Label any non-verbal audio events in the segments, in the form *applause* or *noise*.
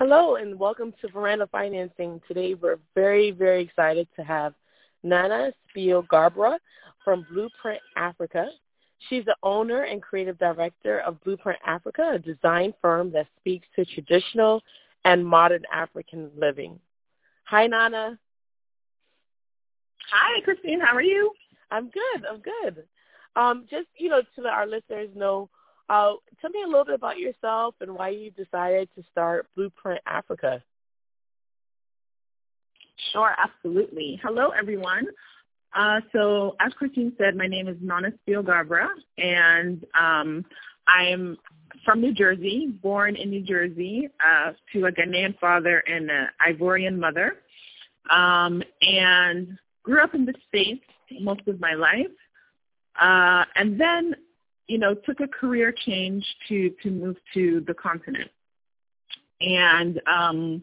Hello and welcome to Veranda Financing. Today we're very, very excited to have Nana Spio-Garbrah from Blueprint Africa. She's the owner and creative director of Blueprint Africa, a design firm that speaks to traditional and modern African living. Hi, Nana. Hi, Christine. How are you? I'm good. I'm good. Um, just, you know, to let our listeners know, uh, tell me a little bit about yourself and why you decided to start Blueprint Africa. Sure, absolutely. Hello, everyone. Uh, so as Christine said, my name is Nana Spio-Garbrah, and um, I'm from New Jersey, born in New Jersey uh, to a Ghanaian father and an Ivorian mother, um, and grew up in the States most of my life. Uh, and then, you know, took a career change to, to move to the continent. And um,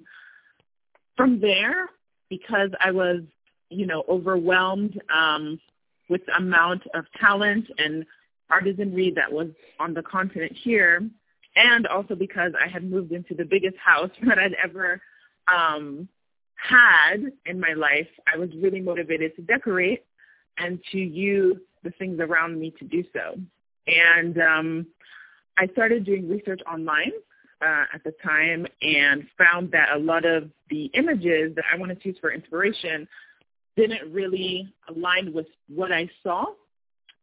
from there, because I was you know, overwhelmed um, with the amount of talent and artisanry that was on the continent here, and also because I had moved into the biggest house *laughs* that I'd ever um, had in my life, I was really motivated to decorate and to use the things around me to do so. And um, I started doing research online uh, at the time and found that a lot of the images that I wanted to use for inspiration didn't really align with what I saw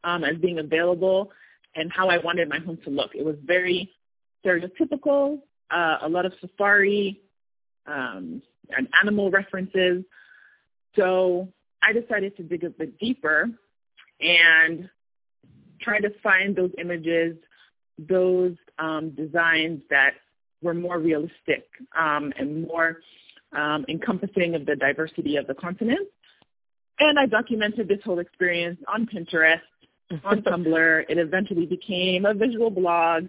um, as being available and how I wanted my home to look. It was very stereotypical, uh, a lot of safari um, and animal references. So I decided to dig a bit deeper and try to find those images, those um, designs that were more realistic um, and more um, encompassing of the diversity of the continent. And I documented this whole experience on Pinterest, on *laughs* Tumblr. It eventually became a visual blog.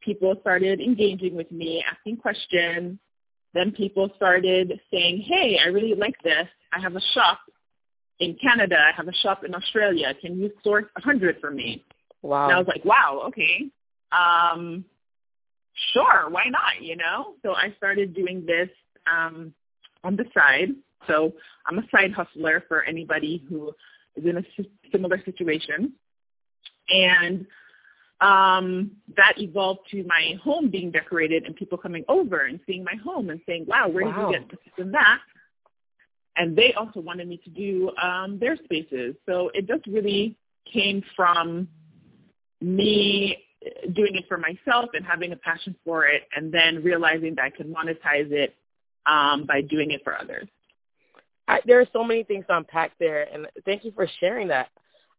People started engaging with me, asking questions. Then people started saying, hey, I really like this. I have a shop in Canada. I have a shop in Australia. Can you source a 100 for me? Wow. And I was like, wow, okay. Um, sure, why not, you know? So I started doing this um, on the side. So I'm a side hustler for anybody who is in a similar situation. And um, that evolved to my home being decorated and people coming over and seeing my home and saying, wow, where wow. did you get this and that? And they also wanted me to do um, their spaces. So it just really came from me doing it for myself and having a passion for it and then realizing that I could monetize it um, by doing it for others. I, there are so many things to unpack there, and thank you for sharing that.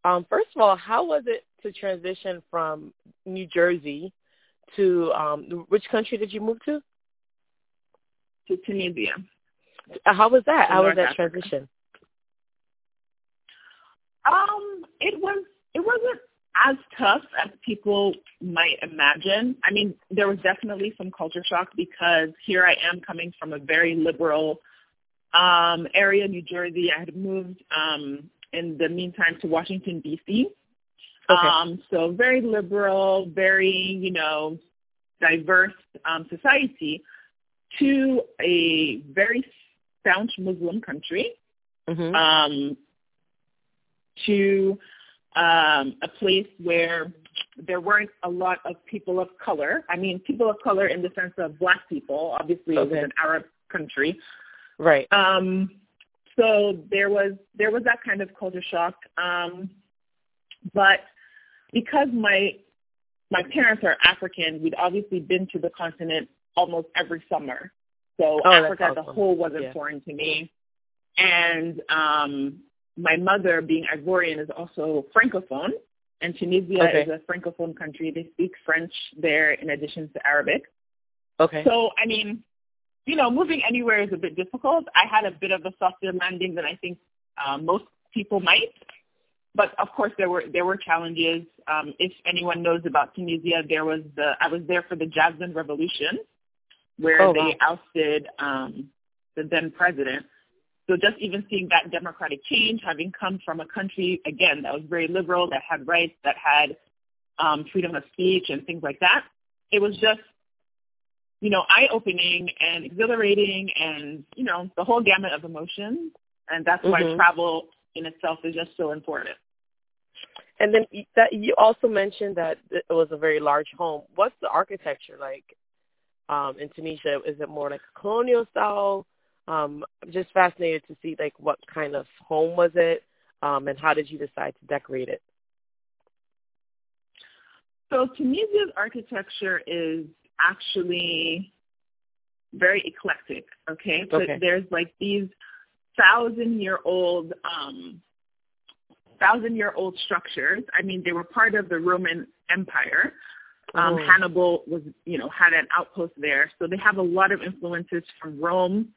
Um, first of all, how was it to transition from New Jersey to um, which country did you move to? To Tunisia. Uh, how was that? How North was that Africa. transition? Um, it was it wasn't as tough as people might imagine. I mean, there was definitely some culture shock because here I am coming from a very liberal um, area, New Jersey. I had moved um, in the meantime to Washington, D.C. Okay. Um, so very liberal, very, you know, diverse um, society to a very staunch Muslim country, hmm um, to um, a place where there weren't a lot of people of color. I mean, people of color in the sense of black people. Obviously, it was an Arab country. Right. Um, so there was there was that kind of culture shock. Um, but because my my parents are African, we'd obviously been to the continent almost every summer. So Oh, Africa as a whole was Yeah. important to me. And um, my mother, being Ivorian, is also francophone, and Tunisia Okay. is a francophone country. They speak French there in addition to Arabic. Okay. So, I mean, you know, moving anywhere is a bit difficult. I had a bit of a softer landing than I think uh, most people might. But of course, there were there were challenges. Um, if anyone knows about Tunisia, there was the I was there for the Jasmine Revolution, where Oh, they ousted um, the then president. So just even seeing that democratic change, having come from a country again that was very liberal, that had rights, that had um, freedom of speech and things like that, it was just you know, eye-opening and exhilarating and, you know, the whole gamut of emotions. And that's why Mhm. travel in itself is just so important. And then that you also mentioned that it was a very large home. What's the architecture like um, in Tunisia? Is it more like a colonial style? Um, I'm just fascinated to see like what kind of home was it, um, and how did you decide to decorate it? So Tunisia's architecture is actually very eclectic. Okay, so Okay. there's like these thousand year old um, thousand year old structures. I mean, they were part of the Roman Empire. Um, Oh. Hannibal was, you know, had an outpost there, so they have a lot of influences from Rome.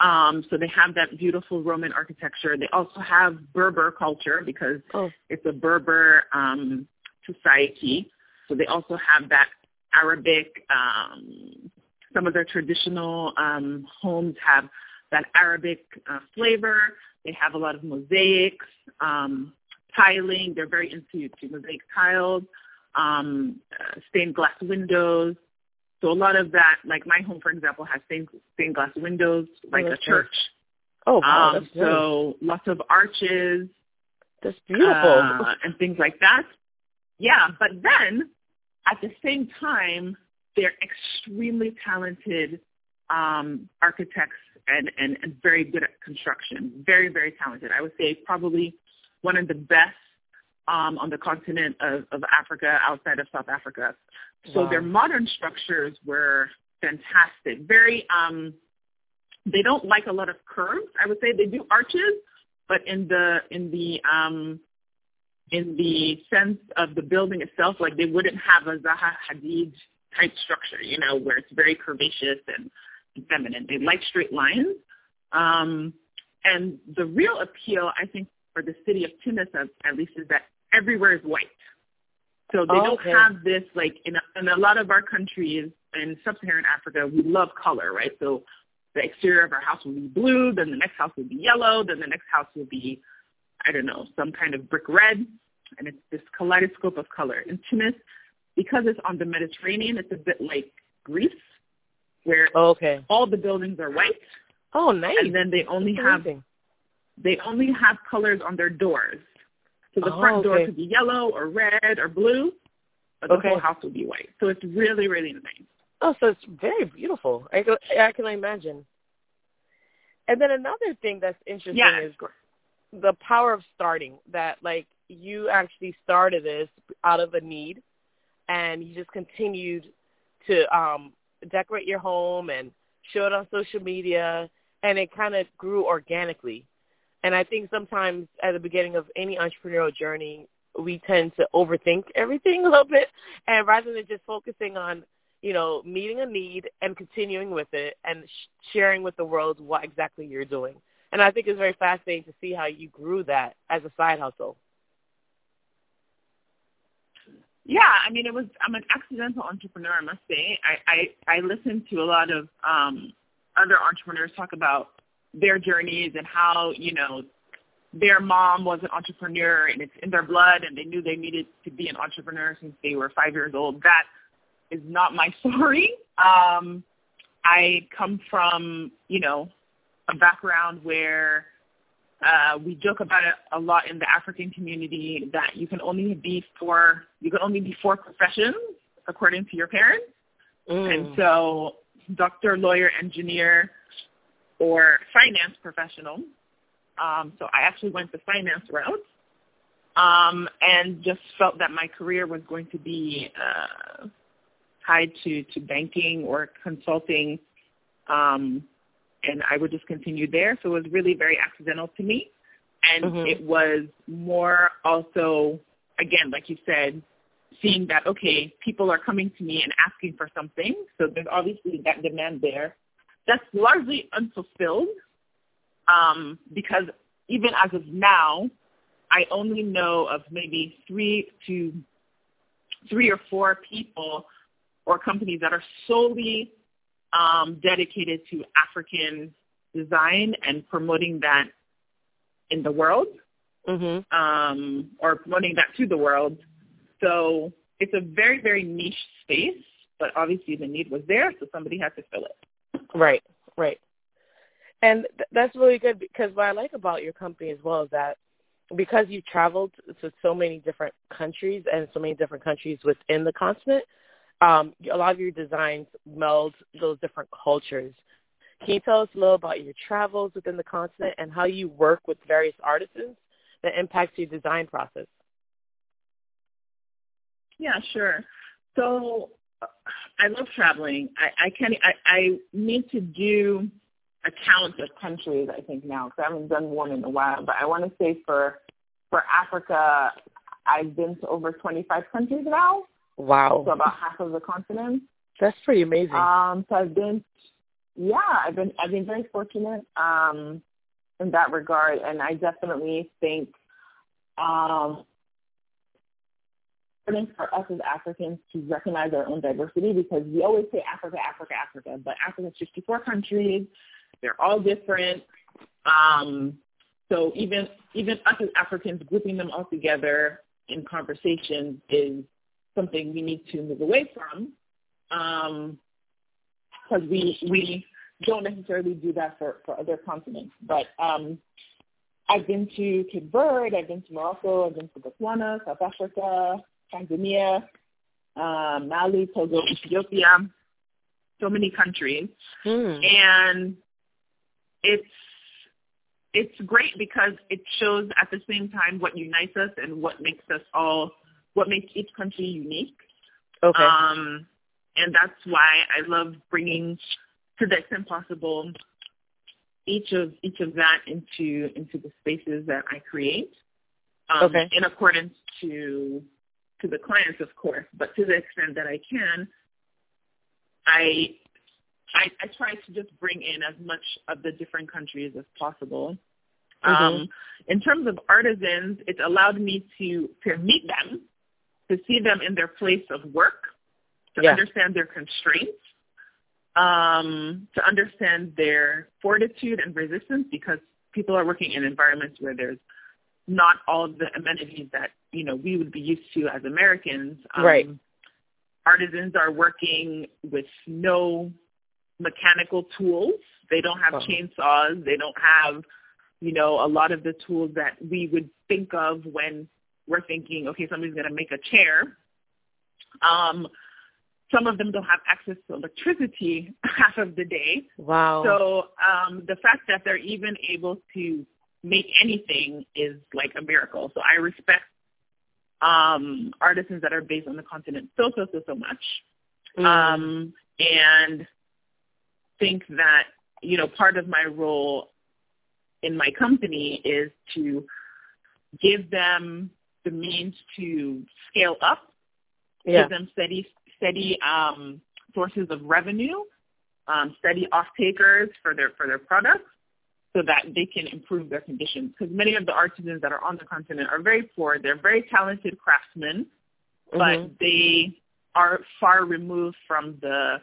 Um, so they have that beautiful Roman architecture. They also have Berber culture because Oh, it's a Berber um, society. So they also have that Arabic. Um, some of their traditional um, homes have that Arabic uh, flavor. They have a lot of mosaics, um, tiling. They're very into to mosaic tiles, um, uh, stained glass windows. So a lot of that, like my home, for example, has stained, stained glass windows, like a that's nice. church. oh, wow, um, so lots of arches That's beautiful. uh, and things like that. Yeah, but then at the same time, they're extremely talented um, architects and, and, and very good at construction. Very, very talented. I would say probably one of the best um, on the continent of, of Africa outside of South Africa. So Wow. their modern structures were fantastic. Very, um, they don't like a lot of curves. I would say they do arches, but in the in the um, in the sense of the building itself, like they wouldn't have a Zaha Hadid type structure, you know, where it's very curvaceous and, and feminine. They like straight lines. Um, and the real appeal, I think, for the city of Tunis, at, at least, is that everywhere is white. So they Oh, okay. don't have this like in a, in a lot of our countries in sub-Saharan Africa, we love color, right? So the exterior of our house will be blue, then the next house will be yellow, then the next house will be, I don't know, some kind of brick red, and it's this kaleidoscope of color. In Tunis, because it's on the Mediterranean, it's a bit like Greece, where okay. all the buildings are white, Oh, nice. and then they only That's have amazing. They only have colors on their doors. So the Oh, front door okay. could be yellow or red or blue, but the Okay. whole house would be white. So it's really, really nice. Oh, so it's very beautiful. I can, I can imagine. And then another thing that's interesting Yeah. is the power of starting. That like you actually started this out of a need, and you just continued to um, decorate your home and show it on social media, and it kind of grew organically. And I think sometimes at the beginning of any entrepreneurial journey, we tend to overthink everything *laughs* a little bit, and rather than just focusing on you know, meeting a need and continuing with it and sh- sharing with the world what exactly you're doing. And I think it's very fascinating to see how you grew that as a side hustle. Yeah, I mean, it was. I'm an accidental entrepreneur, I must say. I I, I listened to a lot of um, other entrepreneurs talk about their journeys and how you know their mom was an entrepreneur and it's in their blood, and they knew they needed to be an entrepreneur since they were five years old. That is not my *laughs* story. Um, I come from you know a background where uh, we joke about it a lot in the African community that you can only be four you can only be four professions according to your parents. Mm. And so doctor, lawyer, engineer, or finance professional. Um, so I actually went the finance route um, and just felt that my career was going to be uh, tied to, to banking or consulting. Um, and I would just continue there. So it was really very accidental to me. And Mhm. it was more also, again, like you said, seeing that, okay, people are coming to me and asking for something. So there's obviously that demand there. That's largely unfulfilled um, because even as of now, I only know of maybe three to three or four people or companies that are solely um, dedicated to African design and promoting that in the world Mhm. um, or promoting that to the world. So it's a very, very niche space. but obviously the need was there, so somebody had to fill it. Right, right. And th- that's really good because what I like about your company as well is that because you've traveled to so many different countries and so many different countries within the continent, um, a lot of your designs meld those different cultures. Can you tell us a little about your travels within the continent and how you work with various artisans that impacts your design process? Yeah, sure. So I love traveling. I, I can I, I need to do a count of countries. I think now because I haven't done one in a while. But I want to say for for Africa, I've been to over 25 countries now. Wow. So about half of the continent. That's pretty amazing. Um, so I've been, yeah, I've been I've been very fortunate um, in that regard, and I definitely think um, important for us as Africans to recognize our own diversity because we always say Africa, Africa, Africa, but Africa's 54 countries. They're all different. Um, so even even us as Africans, grouping them all together in conversation is something we need to move away from because um, we we don't necessarily do that for, for other continents. But um, I've been to Cape Verde, I've been to Morocco, I've been to Botswana, South Africa, Tanzania, um, Mali, Togo, Ethiopia, so many countries, hmm. and it's it's great because it shows at the same time what unites us and what makes us all what makes each country unique. Okay. Um, and that's why I love bringing to the extent possible each of each of that into into the spaces that I create. Um, okay. In accordance to to the clients, of course, but to the extent that I can, I I, I try to just bring in as much of the different countries as possible. Mm-hmm. Um, in terms of artisans, it's allowed me to to meet them, to see them in their place of work, to yeah. understand their constraints, um, to understand their fortitude and resistance, because people are working in environments where there's not all of the amenities that you know we would be used to as Americans. Um, right. Artisans are working with no mechanical tools. They don't have uh-huh. chainsaws. They don't have, you know, a lot of the tools that we would think of when we're thinking, okay, somebody's going to make a chair. Um, some of them don't have access to electricity *laughs* half of the day. Wow. So um, the fact that they're even able to make anything is like a miracle. So I respect um, artisans that are based on the continent so, so, so, so much. Mm. Um, and think that, you know, part of my role in my company is to give them the means to scale up, yeah. give them steady, steady um, sources of revenue, um, steady off takers for their for their products, so that they can improve their conditions. Because many of the artisans that are on the continent are very poor. They're very talented craftsmen, mm-hmm. but they are far removed from the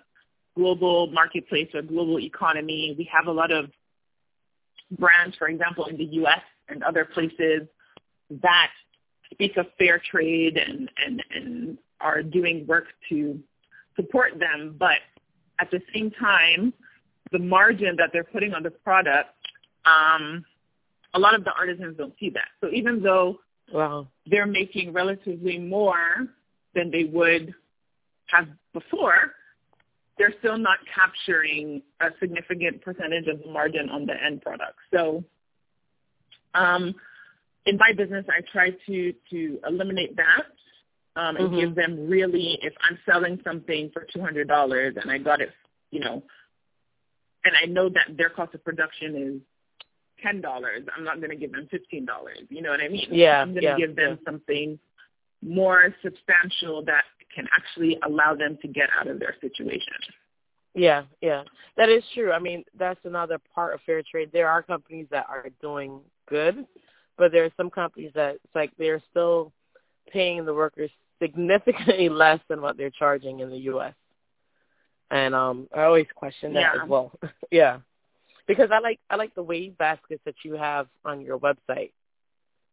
global marketplace or global economy. We have a lot of brands, for example, in the U.S. and other places that speak of fair trade and, and, and are doing work to support them. But at the same time, the margin that they're putting on the product, um, a lot of the artisans don't see that. So even though wow. they're making relatively more than they would have before, they're still not capturing a significant percentage of the margin on the end product. So um, in my business, I try to to eliminate that um, and mm-hmm. give them really, if I'm selling something for two hundred dollars and I got it, you know, and I know that their cost of production is ten dollars, I'm not going to give them fifteen dollars. You know what I mean? Yeah. I'm going to yeah, give them yeah. something more substantial that can actually allow them to get out of their situation. Yeah, yeah, that is true. I mean, that's another part of fair trade. There are companies that are doing good, but there are some companies that it's like they're still paying the workers significantly *laughs* less than what they're charging in the U.S. And um, I always question that yeah. as well. *laughs* yeah, because I like I like the wave baskets that you have on your website.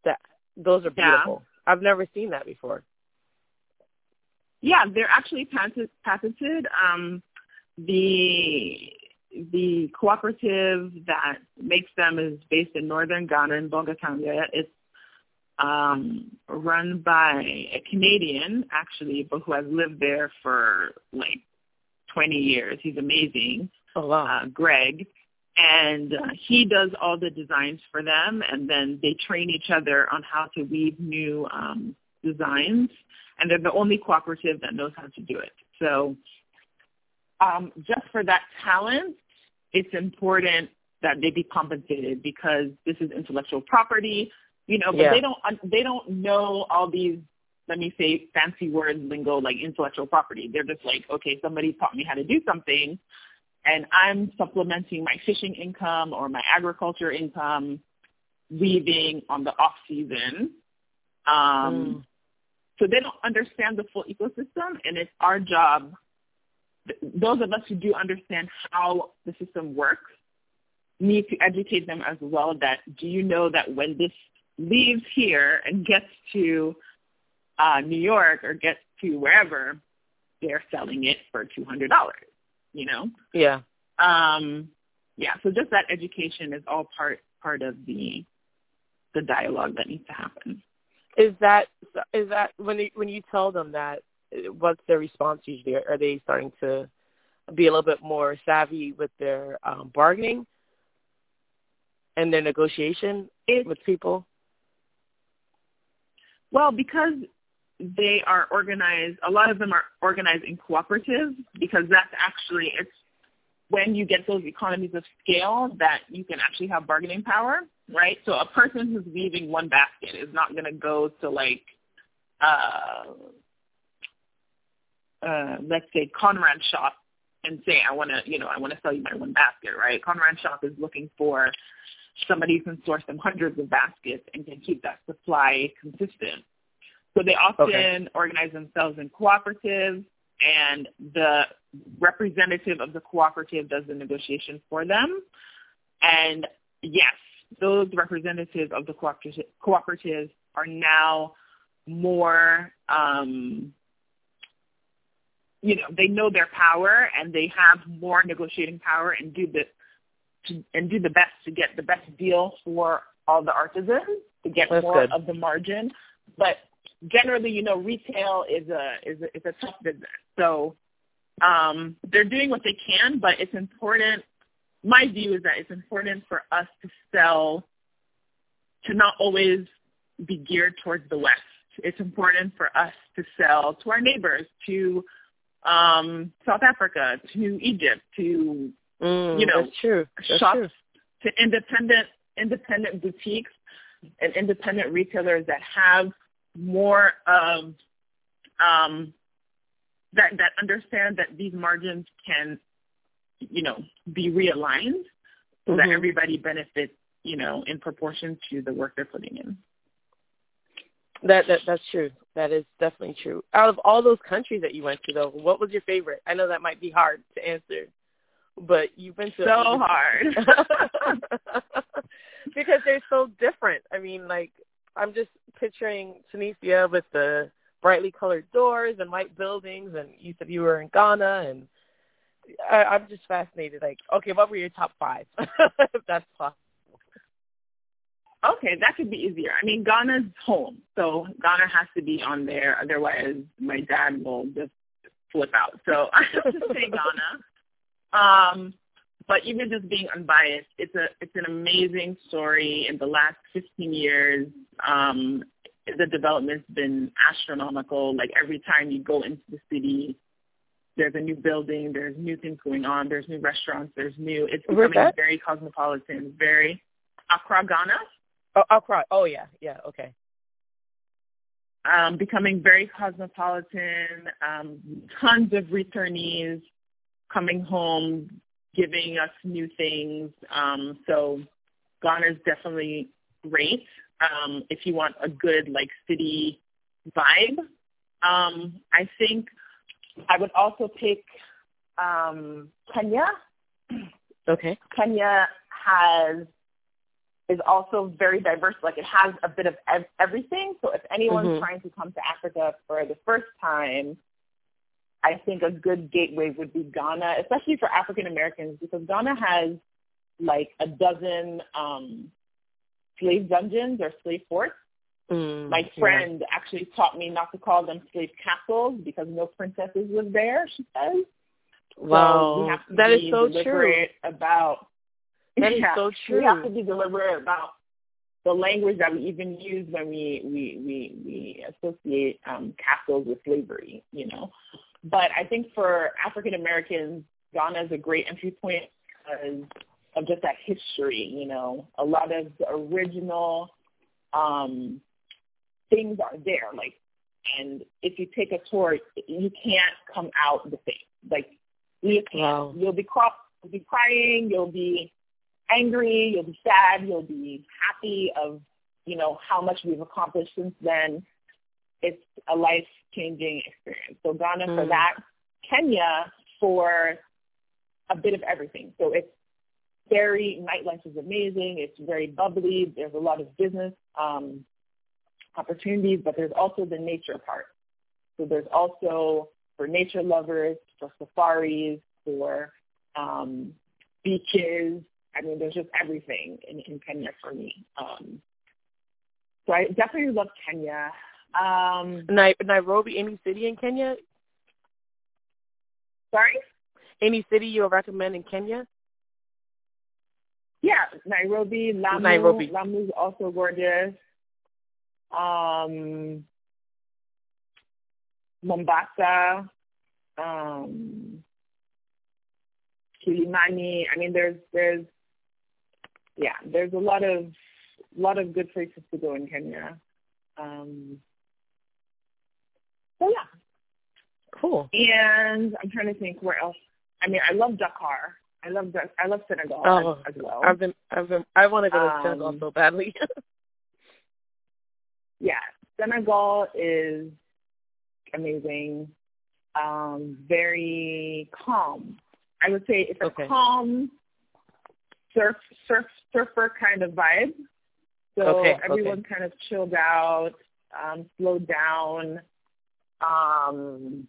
That those are beautiful. Yeah. I've never seen that before. Yeah, they're actually patented. patented. Um, the the cooperative that makes them is based in northern Ghana in Bolgatanga. It's um, run by a Canadian, actually, but who has lived there for like 20 years. He's amazing. Oh, wow. Uh, Greg. And uh, he does all the designs for them, and then they train each other on how to weave new um, designs. And they're the only cooperative that knows how to do it. So um, just for that talent, it's important that they be compensated because this is intellectual property you know, but yeah. they don't they don't know all these let me say fancy words lingo like intellectual property. They're just like, okay, somebody taught me how to do something and I'm supplementing my fishing income or my agriculture income weaving on the off season. Um, mm. So they don't understand the full ecosystem, and it's our job. Those of us who do understand how the system works need to educate them as well. That do you know that when this leaves here and gets to uh, New York or gets to wherever, they're selling it for two hundred dollars. You know. Yeah. Um, yeah. So just that education is all part part of the the dialogue that needs to happen. Is that is that when you, when you tell them that, what's their response usually? Are they starting to be a little bit more savvy with their um, bargaining and their negotiation it's, with people? Well, because they are organized, a lot of them are organized in cooperatives because that's actually, it's when you get those economies of scale that you can actually have bargaining power, right? So a person who's weaving one basket is not going to go to like, uh, uh, let's say Conran Shop and say, I want to, you know, I want to sell you my one basket, right? Conran Shop is looking for somebody who can source them hundreds of baskets and can keep that supply consistent. So they often okay. organize themselves in cooperatives and the representative of the cooperative does the negotiation for them. And yes, those representatives of the cooperative, cooperatives are now more, um, you know, they know their power and they have more negotiating power and do the to, and do the best to get the best deal for all the artisans to get That's more good. of the margin. But generally, you know, retail is a is a, is a tough business. So um, they're doing what they can, but it's important. My view is that it's important for us to sell to not always be geared towards the West. It's important for us to sell to our neighbors, to um, South Africa, to Egypt, to Mm, you know, that's true. That's shops true. to independent independent boutiques and independent retailers that have more of um, that that understand that these margins can, you know, be realigned so mm-hmm. that everybody benefits, you know, in proportion to the work they're putting in. That, that that's true. That is definitely true. Out of all those countries that you went to, though, what was your favorite? I know that might be hard to answer but you've been to so hard *laughs* because they're so different. I mean, like I'm just picturing Tunisia with the brightly colored doors and white buildings, and you said you were in Ghana, and I, I'm just fascinated. Like, okay, what were your top five, *laughs* if that's possible? Okay, that could be easier. I mean, Ghana's home, so Ghana has to be on there. Otherwise, my dad will just flip out. So I have to say Ghana. Um, but even just being unbiased, it's a it's an amazing story. In the last 15 years, um, the development's been astronomical. Like every time you go into the city, there's a new building, there's new things going on, there's new restaurants, there's new. It's becoming very cosmopolitan, very Accra, Ghana. Oh, Accra. Oh yeah, yeah. Okay. Um, becoming very cosmopolitan. Um, tons of returnees coming home, giving us new things. Um, so Ghana is definitely great um, if you want a good like city vibe. Um, I think I would also pick um, Kenya. Okay. Kenya has is also very diverse. Like it has a bit of ev- everything. So if anyone's mm-hmm. trying to come to Africa for the first time, I think a good gateway would be Ghana, especially for African Americans, because Ghana has like a dozen um, slave dungeons or slave forts. Mm, My friend yeah. actually taught me not to call them slave castles because no princesses was there. She says. Wow, so that is so true. About that yeah, so true. We have to *laughs* be deliberate about the language that we even use when we we we, we associate um, castles with slavery. You know, but I think for African Americans, Ghana is a great entry point because of just that history. You know, a lot of the original um, things are there. Like, and if you take a tour, you can't come out the same. Like, you can't. Wow. You'll be cro- you'll be crying. You'll be angry. You'll be sad. You'll be happy of you know how much we've accomplished since then. It's a life changing experience. So Ghana mm. for that, Kenya for a bit of everything. So it's very nightlife is amazing. It's very bubbly. There's a lot of business um, opportunities, but there's also the nature part. So there's also for nature lovers, for safaris, for um, beaches. I mean, there's just everything in, in Kenya for me. Um, so I definitely love Kenya. Um, Nairobi, any city in Kenya? Sorry? Any city you would recommend in Kenya? Yeah, Nairobi, Lamu. Nairobi. Lamu is also gorgeous. Um, Mombasa, um, Kilimani. I mean, there's there's yeah, there's a lot of lot of good places to go in Kenya. Um, so yeah. Cool. And I'm trying to think where else. I mean, I love Dakar. I love I love Senegal oh, as, as, well. I've been I've been I want to go to um, Senegal so badly. *laughs* yeah, Senegal is amazing. Um, very calm. I would say it's a okay. calm surf surf surfer kind of vibe. So okay, everyone okay. kind of chilled out, um, slowed down, um,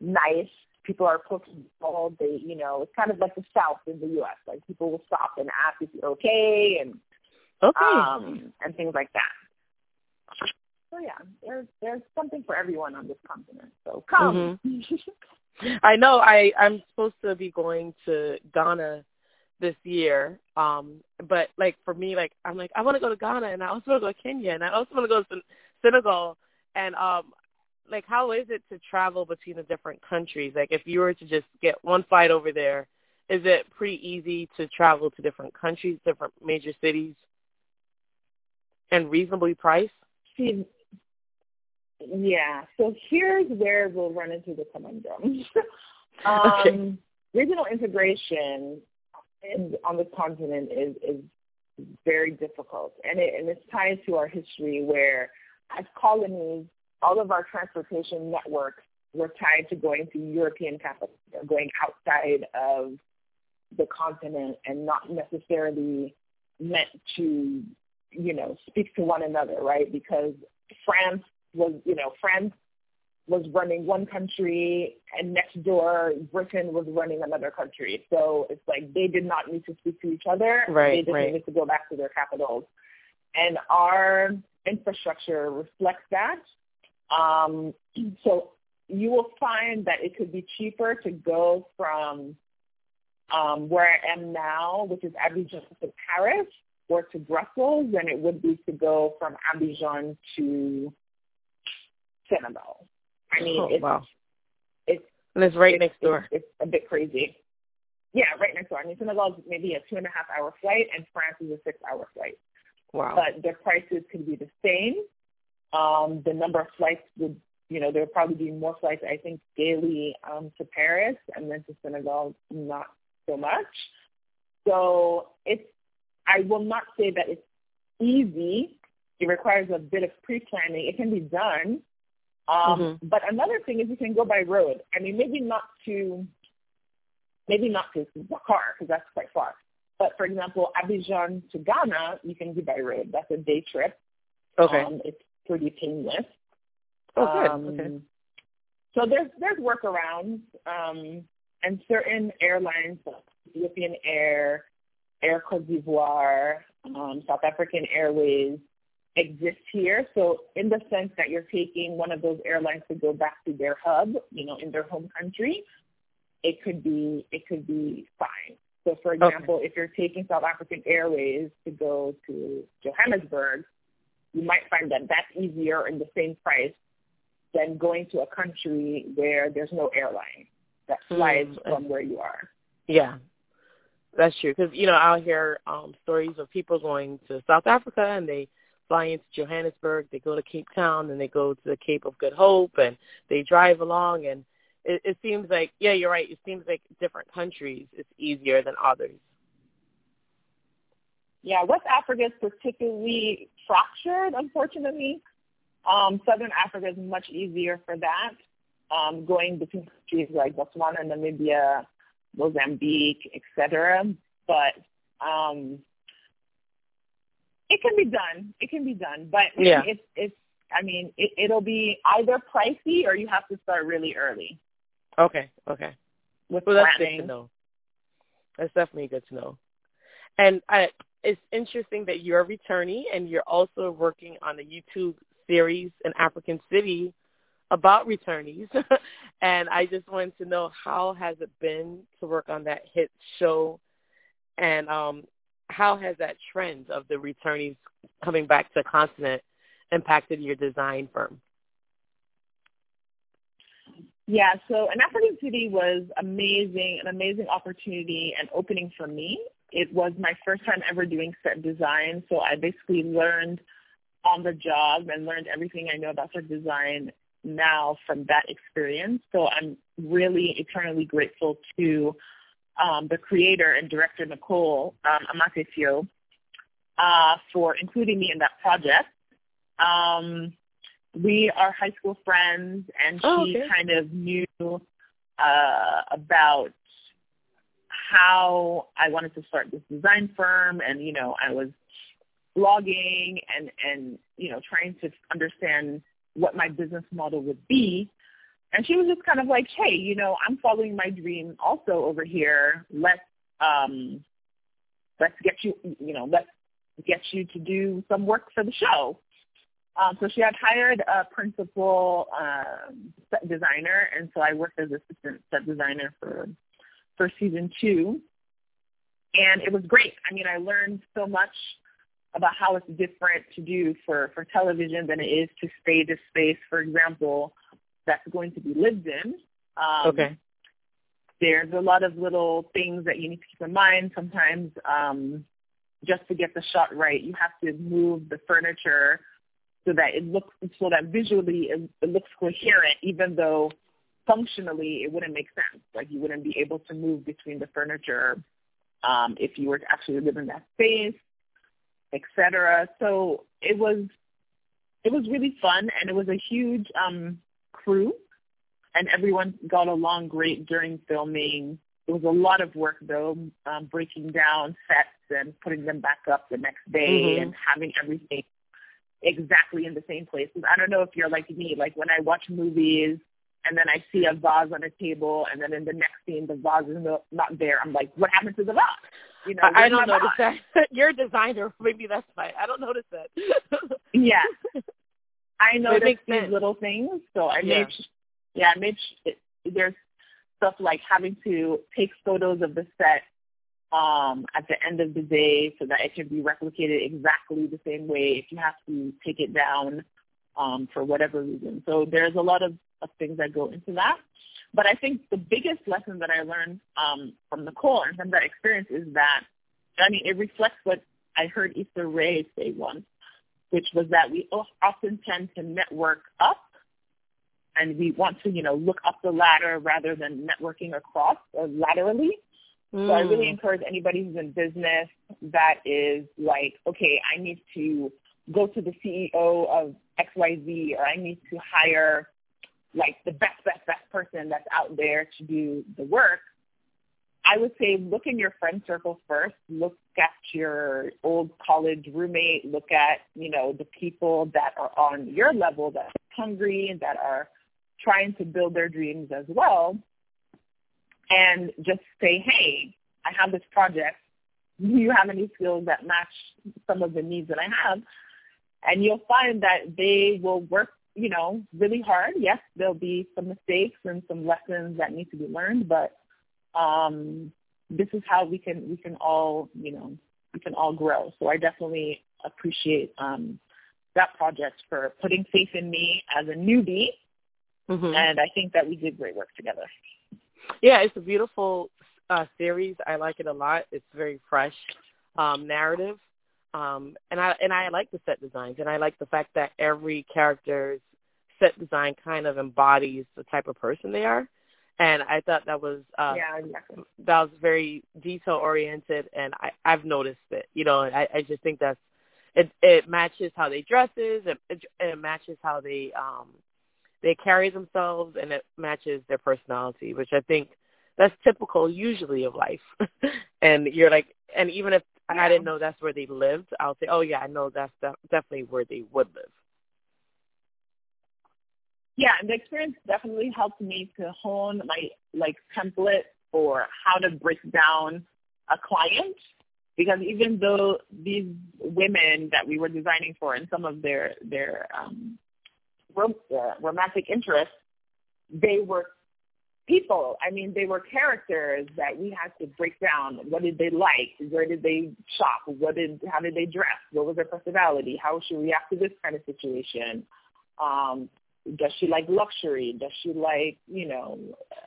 nice people are approachable. They, you know, it's kind of like the South in the U.S. Like people will stop and ask if you're okay and okay um, and things like that. So yeah, there's there's something for everyone on this continent. So come. Mm-hmm. *laughs* I know. I I'm supposed to be going to Ghana this year. Um, but like for me, like I'm like I want to go to Ghana and I also want to go to Kenya and I also want to go to Senegal. And um, like how is it to travel between the different countries? Like if you were to just get one flight over there, is it pretty easy to travel to different countries, different major cities, and reasonably priced? See, yeah. So here's where we'll run into the conundrum. *laughs* um, okay. Regional integration in, on the continent is is very difficult, and it and it's tied to our history where as colonies all of our transportation networks were tied to going to European capitals, going outside of the continent and not necessarily meant to, you know, speak to one another, right? Because France was, you know, France was running one country and next door Britain was running another country. So it's like they did not need to speak to each other. Right, they just right. needed to go back to their capitals. And our infrastructure reflects that. Um, so you will find that it could be cheaper to go from um, where I am now, which is Abidjan to Paris, or to Brussels than it would be to go from Abidjan to Senegal. I mean, oh, it's, wow. it's and it's right it's, next door. It's, it's a bit crazy. Yeah, right next door. I mean, Senegal is maybe a two and a half hour flight, and France is a six hour flight. Wow. But the prices could be the same. Um, the number of flights would, you know, there would probably be more flights, I think, daily um, to Paris and then to Senegal, not so much. So it's, I will not say that it's easy. It requires a bit of pre-planning. It can be done. Um, mm-hmm. But another thing is you can go by road. I mean, maybe not to, maybe not to Dakar because that's quite far. But for example, Abidjan to Ghana, you can do by road. That's a day trip. Okay. Um, it's pretty painless. Oh, good. Um, okay. So there's there's workarounds, um, and certain airlines, Ethiopian Air, Air Cote d'Ivoire, um, South African Airways, exist here. So in the sense that you're taking one of those airlines to go back to their hub, you know, in their home country, it could be it could be fine. So for example, okay. if you're taking South African Airways to go to Johannesburg, you might find that that's easier in the same price than going to a country where there's no airline that flies mm. from where you are. Yeah, that's true. Because you know, I'll hear um, stories of people going to South Africa and they fly into Johannesburg, they go to Cape Town, and they go to the Cape of Good Hope, and they drive along. And it, it seems like, yeah, you're right. It seems like different countries it's easier than others. Yeah, West Africa is particularly fractured, unfortunately. Um, Southern Africa is much easier for that. Um, going between countries like Botswana, Namibia, Mozambique, etc. But um, it can be done. It can be done, but yeah. it's it's. I mean, it, it'll be either pricey or you have to start really early. Okay. Okay. With well, that's good to know. That's definitely good to know. And I, it's interesting that you're a returnee and you're also working on a YouTube series An African City about returnees. *laughs* and I just wanted to know how has it been to work on that hit show and um how has that trend of the returnees coming back to the continent impacted your design firm? Yeah, so an African City was amazing, an amazing opportunity and opening for me. It was my first time ever doing set design, so I basically learned on the job and learned everything I know about set design now from that experience. So I'm really eternally grateful to um, the creator and director Nicole um, Amarteifio uh, for including me in that project. Um, we are high school friends, and oh, she okay. kind of knew uh, about how I wanted to start this design firm, and you know, I was blogging and and you know trying to understand what my business model would be. And she was just kind of like, hey, you know, I'm following my dream also over here. Let's um, let's get you, you know, let's get you to do some work for the show. Um, so she had hired a principal um, set designer, and so I worked as assistant set designer for for season two, and it was great. I mean, I learned so much about how it's different to do for for television than it is to stage a space, for example, that's going to be lived in. Um, okay. There's a lot of little things that you need to keep in mind. Sometimes, um, just to get the shot right, you have to move the furniture so that it looks so that visually it, it looks coherent, even though functionally it wouldn't make sense. Like you wouldn't be able to move between the furniture um, if you were to actually live in that space, etc. So it was it was really fun, and it was a huge um, crew, and everyone got along great during filming. It was a lot of work though, um, breaking down sets and putting them back up the next day mm-hmm. and having everything exactly in the same places. I don't know if you're like me, like when I watch movies and then I see a vase on a table and then in the next scene the vase is no, not there. I'm like, what happened to the vase? You know, I, don't notice vase? that. *laughs* You're a designer. *laughs* Maybe that's why. I don't notice that. *laughs* yeah. I noticed these sense. little things, so I yeah. made yeah, I made there's stuff like having to take photos of the set um, at the end of the day so that it can be replicated exactly the same way if you have to take it down um, for whatever reason. So there's a lot of, of things that go into that. But I think the biggest lesson that I learned um, from Nicole and from that experience is that, I mean, it reflects what I heard Issa Rae say once, which was that we often tend to network up and we want to, you know, look up the ladder rather than networking across or laterally. Mm. So I really Hmm. encourage anybody who's in business that is like, okay, I need to go to the CEO of XYZ or I need to hire like the best, best, best person that's out there to do the work. I would say look in your friend circle first. Look at your old college roommate. Look at, you know, the people that are on your level that are hungry and that are trying to build their dreams as well and just say, hey, I have this project. Do you have any skills that match some of the needs that I have? And you'll find that they will work, you know, really hard. Yes, there'll be some mistakes and some lessons that need to be learned, but um, this is how we can we can all, you know, we can all grow. So I definitely appreciate um, that project for putting faith in me as a newbie. Mm-hmm. And I think that we did great work together. Yeah, it's a beautiful uh, series. I like it a lot. It's very fresh um, narrative, um, and I and I like the set designs, and I like the fact that every character's set design kind of embodies the type of person they are. And I thought that was uh, yeah, exactly. that was very detail oriented, and I, I've noticed it. You know, I, I just think that's it. It matches how they dresses, it, it, it matches how they um they carry themselves and it matches their personality, which I think that's typical usually of life. *laughs* and you're like, and even if yeah. I didn't know that's where they lived, I'll say, oh yeah, I know that's definitely where they would live. Yeah, the experience definitely helped me to hone my like template for how to break down a client because even though these women that we were designing for and some of their their um, rom- uh, romantic interests, they were people. I mean, they were characters that we had to break down. What did they like? Where did they shop? What did how did they dress? What was their personality? How she react to this kind of situation? Um, does she like luxury? Does she like you know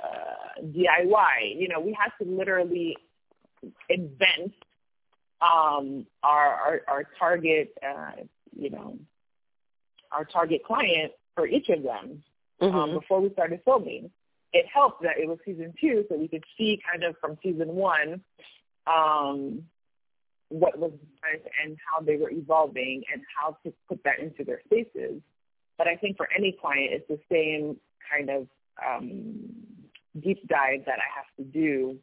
uh, DIY? You know, we had to literally invent um, our, our our target. Uh, you know, our target client for each of them um, mm-hmm. um, before we started filming. It helped that it was season two, so we could see kind of from season one um, what was and how they were evolving and how to put that into their spaces. But I think for any client, it's the same kind of um, deep dive that I have to do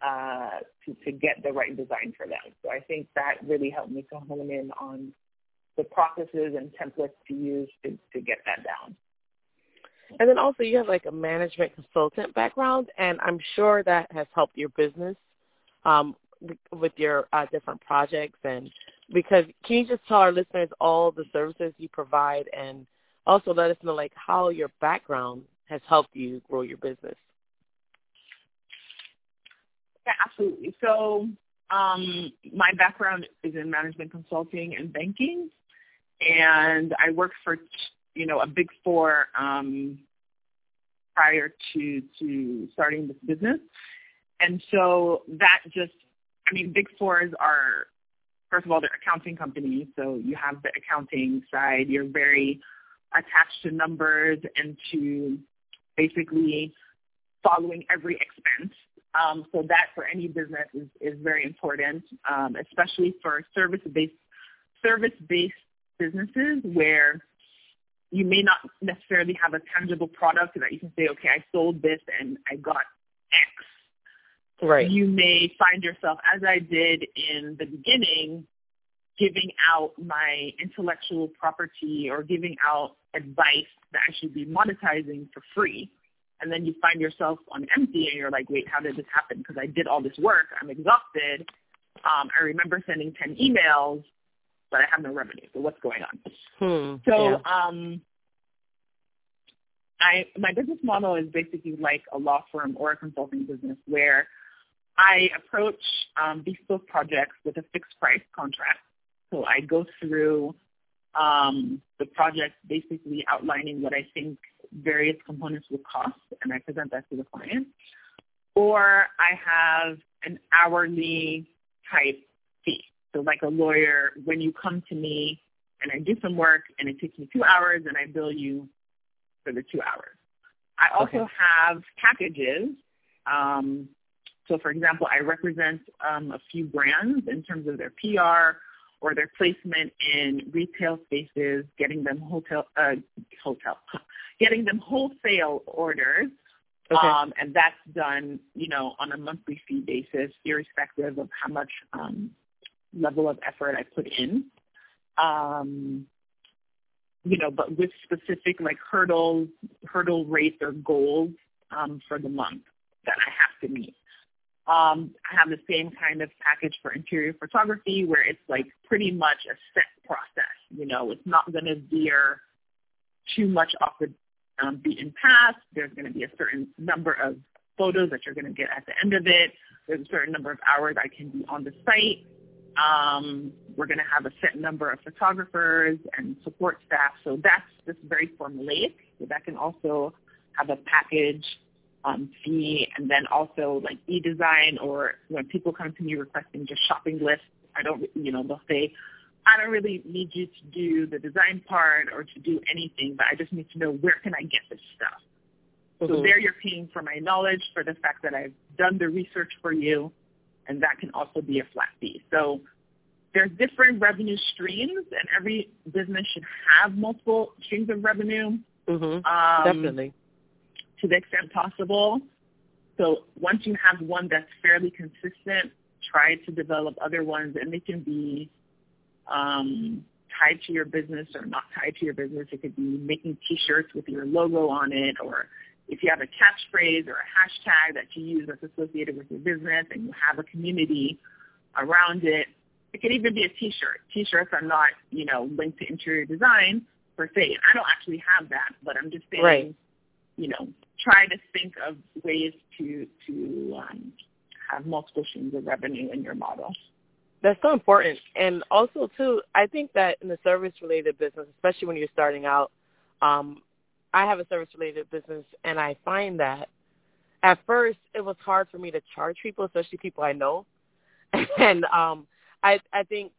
uh, to, to get the right design for them. So I think that really helped me to hone in on the processes and templates to use to, to get that down. And then also you have like a management consultant background, and I'm sure that has helped your business um, with your uh, different projects. And because can you just tell our listeners all the services you provide, and also let us know like how your background has helped you grow your business? Yeah, absolutely. So um, my background is in management consulting and banking and I worked for you know a big four um, prior to to starting this business, and so that just I mean big fours are first of all they're accounting companies, so you have the accounting side. You're very attached to numbers and to basically following every expense. Um, so that for any business is, is very important, um, especially for service-based service-based businesses where you may not necessarily have a tangible product that you can say, okay, I sold this and I got X. Right. You may find yourself, as I did in the beginning, giving out my intellectual property or giving out advice that I should be monetizing for free. And then you find yourself on empty and you're like, wait, how did this happen? Because I did all this work. I'm exhausted. Um, I remember sending 10 emails but I have no revenue. So what's going on? Hmm, so yeah. um, I my business model is basically like a law firm or a consulting business where I approach um, bespoke projects with a fixed price contract. So I go through um, the project basically outlining what I think various components will cost, and I present that to the client. Or I have an hourly type fee. So like a lawyer, when you come to me and I do some work and it takes me two hours and I bill you for the two hours. I also okay. have packages. Um, so for example, I represent um, a few brands in terms of their PR or their placement in retail spaces, getting them hotel, uh, hotel, *laughs* getting them wholesale orders. Okay. Um, and that's done, you know, on a monthly fee basis, irrespective of how much um, level of effort I put in. Um, you know, but with specific like hurdles, hurdle rates or goals um, for the month that I have to meet. Um, I have the same kind of package for interior photography where it's like pretty much a set process. You know, it's not going to veer too much off the um, beaten path. There's going to be a certain number of photos that you're going to get at the end of it. There's a certain number of hours I can be on the site. Um, we're going to have a set number of photographers and support staff. So that's just very formulaic. So that can also have a package um, fee and then also like e-design or when people come to me requesting just shopping lists, I don't, you know, they'll say, I don't really need you to do the design part or to do anything, but I just need to know where can I get this stuff. Mm-hmm. So there you're paying for my knowledge, for the fact that I've done the research for you, and that can also be a flat fee. So there's different revenue streams, and every business should have multiple streams of revenue. Mm-hmm. Um, Definitely. To the extent possible. So once you have one that's fairly consistent, try to develop other ones, and they can be um, tied to your business or not tied to your business. It could be making T-shirts with your logo on it, or if you have a catchphrase or a hashtag that you use that's associated with your business and you have a community around it, it could even be a T-shirt. T-shirts are not, you know, linked to interior design per se. I don't actually have that, but I'm just saying, right. you know, try to think of ways to to um, have multiple streams of revenue in your model. That's so important. And also, too, I think that in the service-related business, especially when you're starting out, um, I have a service-related business, and I find that at first it was hard for me to charge people, especially people I know. *laughs* and um, I, I think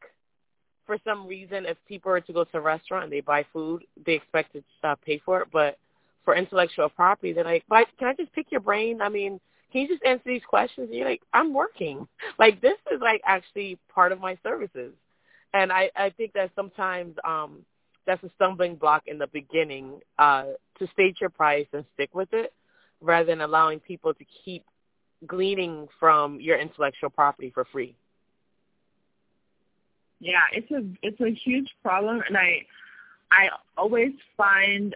for some reason, if people are to go to a restaurant and they buy food, they expect to uh, pay for it. But for intellectual property, they're like, but can I just pick your brain? I mean, can you just answer these questions? And you're like, I'm working. *laughs* Like this is like actually part of my services. And I, I think that sometimes um that's a stumbling block in the beginning, uh, to state your price and stick with it rather than allowing people to keep gleaning from your intellectual property for free. Yeah, it's a it's a huge problem and I I always find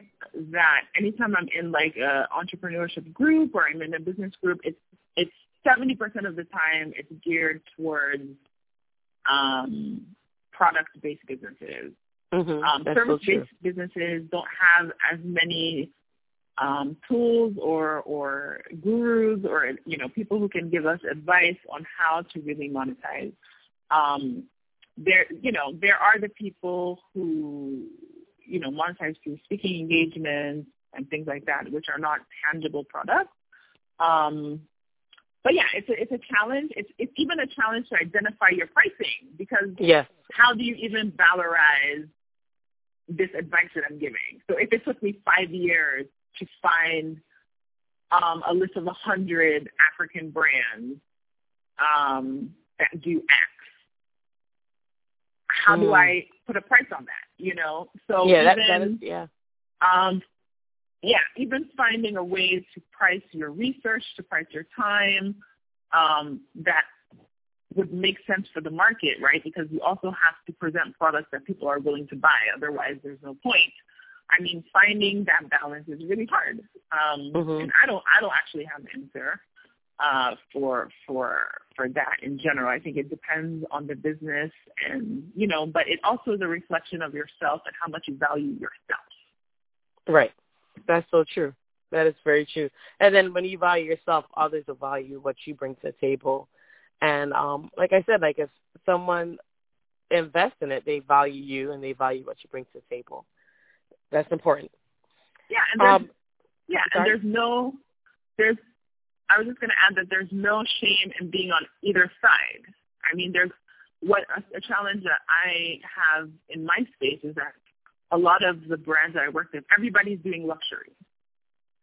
that anytime I'm in like a entrepreneurship group or I'm in a business group, it's it's seventy percent of the time it's geared towards um, product based businesses. Mm-hmm. Um, service based so businesses don't have as many um, tools or or gurus or you know people who can give us advice on how to really monetize. Um, there you know there are the people who you know, monetize through speaking engagements and things like that, which are not tangible products. Um, but yeah, it's a, it's a challenge. It's, it's even a challenge to identify your pricing because yes. how do you even valorize this advice that I'm giving? So if it took me five years to find um, a list of hundred African brands um, that do X, how mm. do I put a price on that? You know, so yeah, even, that, that is, yeah. Um, yeah, even finding a way to price your research, to price your time, um, that would make sense for the market, right? Because you also have to present products that people are willing to buy. Otherwise, there's no point. I mean, finding that balance is really hard. Um, mm-hmm. And I don't, I don't actually have an answer uh, for for for that in general. I think it depends on the business, and you know, but it also is a reflection of yourself and how much you value yourself. Right. That's so true. That is very true. And then when you value yourself, others will value what you bring to the table. And um, like I said, like if someone invests in it, they value you and they value what you bring to the table. That's important. Yeah, and there's, um, yeah, and there's no there's I was just going to add that there's no shame in being on either side. I mean, there's what a, a challenge that I have in my space is that a lot of the brands that I work with, everybody's doing luxury.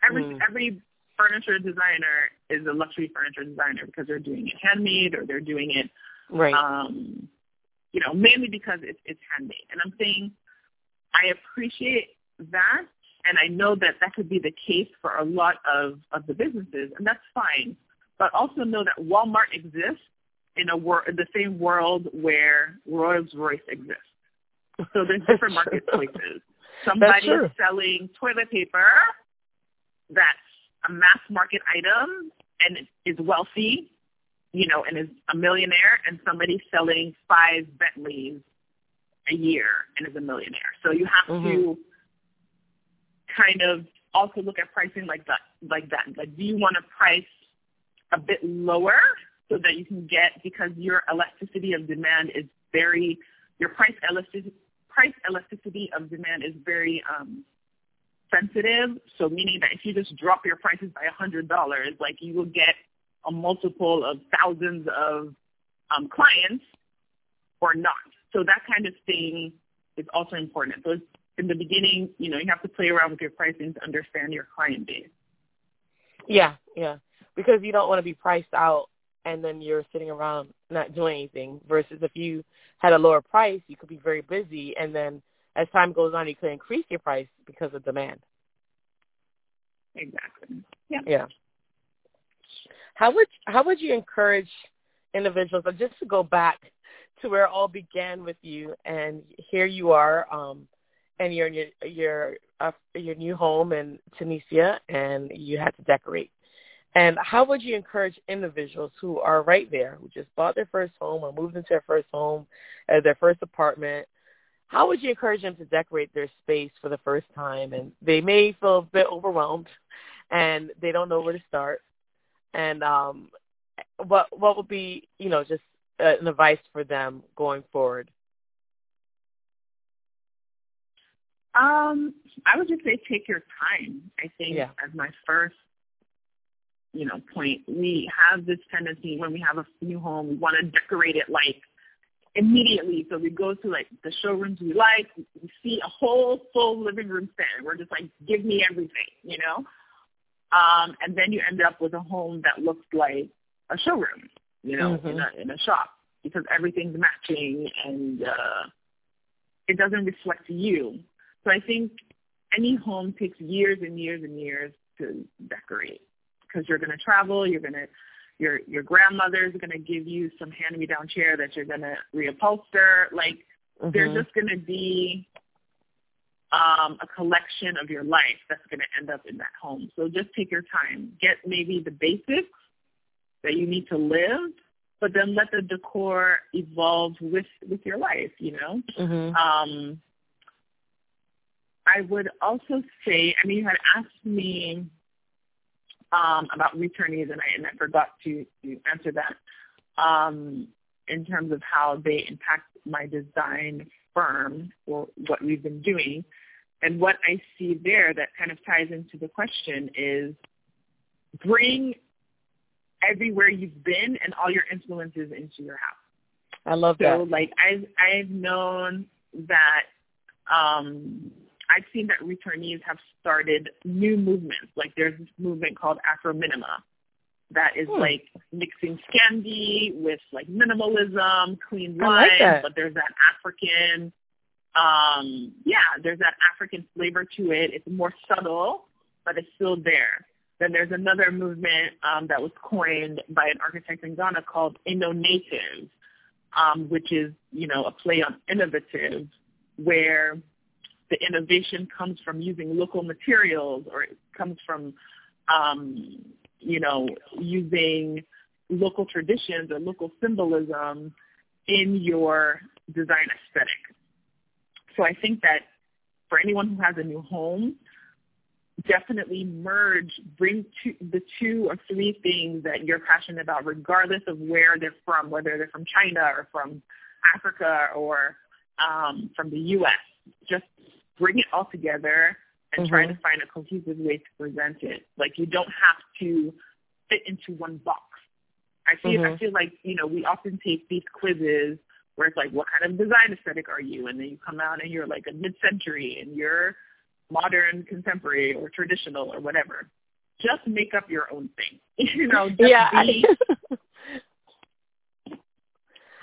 Every mm. every furniture designer is a luxury furniture designer because they're doing it handmade or they're doing it, right? Um, you know, mainly because it's it's handmade. And I'm saying, I appreciate that and I know that that could be the case for a lot of, of the businesses, and that's fine. But also know that Walmart exists in a world in the same world where Rolls Royce exists. So there's different *laughs* marketplaces. somebody is selling toilet paper that's a mass market item and is wealthy, you know, and is a millionaire, and somebody selling five Bentleys a year and is a millionaire. So you have mm-hmm. to kind of also look at pricing like that. Like that. Like, do you want to price a bit lower so that you can get because your elasticity of demand is very your price elasticity price elasticity of demand is very um, sensitive. So meaning that if you just drop your prices by a hundred dollars, like you will get a multiple of thousands of um, clients or not. So that kind of thing is also important. So in the beginning, you know, you have to play around with your pricing to understand your client base. Yeah, yeah. Because you don't want to be priced out and then you're sitting around not doing anything versus if you had a lower price, you could be very busy and then as time goes on you could increase your price because of demand. Exactly. Yeah. Yeah. How would how would you encourage individuals just to go back to where it all began with you and here you are um and you're in your your uh, your new home in Tunisia and you had to decorate and how would you encourage individuals who are right there, who just bought their first home or moved into their first home, uh, their first apartment? How would you encourage them to decorate their space for the first time? And they may feel a bit overwhelmed, and they don't know where to start. And um, what what would be, you know, just uh, an advice for them going forward? Um, I would just say take your time. I think yeah. as my first you know, point. We have this tendency when we have a new home, we want to decorate it like immediately. So we go to like the showrooms we like, we see a whole full living room set, we're just like, give me everything, you know. Um, and then you end up with a home that looks like a showroom, you know, mm-hmm. in a in a shop because everything's matching and uh, it doesn't reflect you. So I think any home takes years and years and years to decorate because you're going to travel. You're going to your your grandmother's going to give you some hand me down chair that you're going to reupholster. Like mm-hmm. there's just going to be um, a collection of your life that's going to end up in that home. So just take your time. Get maybe the basics that you need to live, but then let the decor evolve with with your life. You know. Mm-hmm. Um, I would also say, I mean, you had asked me um, about returnees, and I, and I forgot to, to answer that um, in terms of how they impact my design firm or what we've been doing. And what I see there that kind of ties into the question is bring everywhere you've been and all your influences into your house. I love that. So like I've I've known that um I've seen that returnees have started new movements. Like there's this movement called Afro Minima that is hmm. like mixing Scandi with like minimalism, clean lines, like but there's that African um yeah, there's that African flavor to it. It's more subtle, but it's still there. Then there's another movement um, that was coined by an architect in Ghana called Inno-Native, um, which is, you know, a play on innovative, where the innovation comes from using local materials or it comes from, um, you know, using local traditions or local symbolism in your design aesthetic. So I think that for anyone who has a new home, definitely merge, bring the two or three things that you're passionate about, regardless of where they're from, whether they're from China or from Africa or um, from the U.S. Just bring it all together and mm-hmm. try to find a cohesive way to present it. Like you don't have to fit into one box. I feel mm-hmm. I feel like you know we often take these quizzes where it's like, what kind of design aesthetic are you? And then you come out and you're like a mid-century and you're modern, contemporary, or traditional or whatever. Just make up your own thing. *laughs* you know, just yeah. be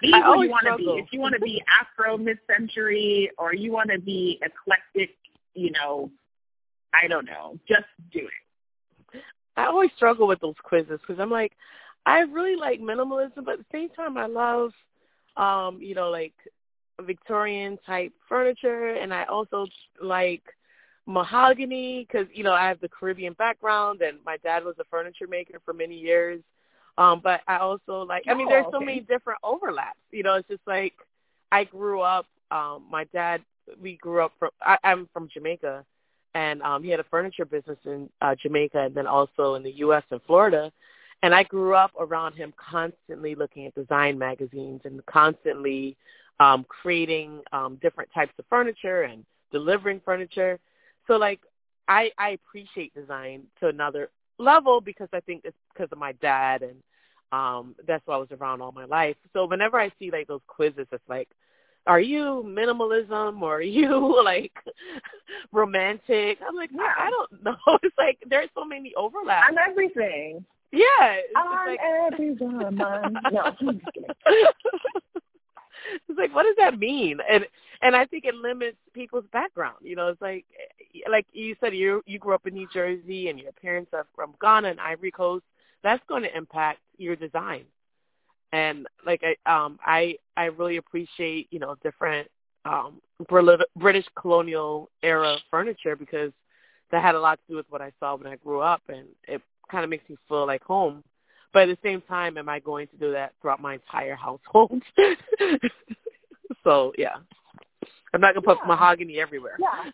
be I who you want to be. If you want to be Afro mid-century or you want to be eclectic, you know, I don't know, just do it. I always struggle with those quizzes because I'm like, I really like minimalism, but at the same time, I love, um, you know, like Victorian type furniture, and I also like mahogany because you know I have the Caribbean background, and my dad was a furniture maker for many years. Um, but I also like. I mean, there's so many different overlaps. You know, it's just like I grew up. Um, my dad, we grew up from. I, I'm from Jamaica, and um, he had a furniture business in uh, Jamaica, and then also in the U.S. and Florida. And I grew up around him, constantly looking at design magazines and constantly um, creating um, different types of furniture and delivering furniture. So like I I appreciate design to another level because I think it's because of my dad and um that's what I was around all my life. So whenever I see like those quizzes it's like are you minimalism or are you *laughs* like *laughs* romantic? I'm like, Yeah. I, don't *laughs* know. It's like there's so many overlaps. I'm everything. yeah. It's I'm like every woman. No, I'm just kidding. *laughs* it's like what does that mean? And and i think it limits people's background you know it's like like you said you you grew up in new jersey and your parents are from ghana and ivory coast that's going to impact your design. And like i um i i really appreciate you know different um Brit- british colonial era furniture because that had a lot to do with what i saw when i grew up and it kind of makes me feel like home but at the same time, am I going to do that throughout my entire household? *laughs* so yeah, I'm not gonna put Yeah. mahogany everywhere. Yeah.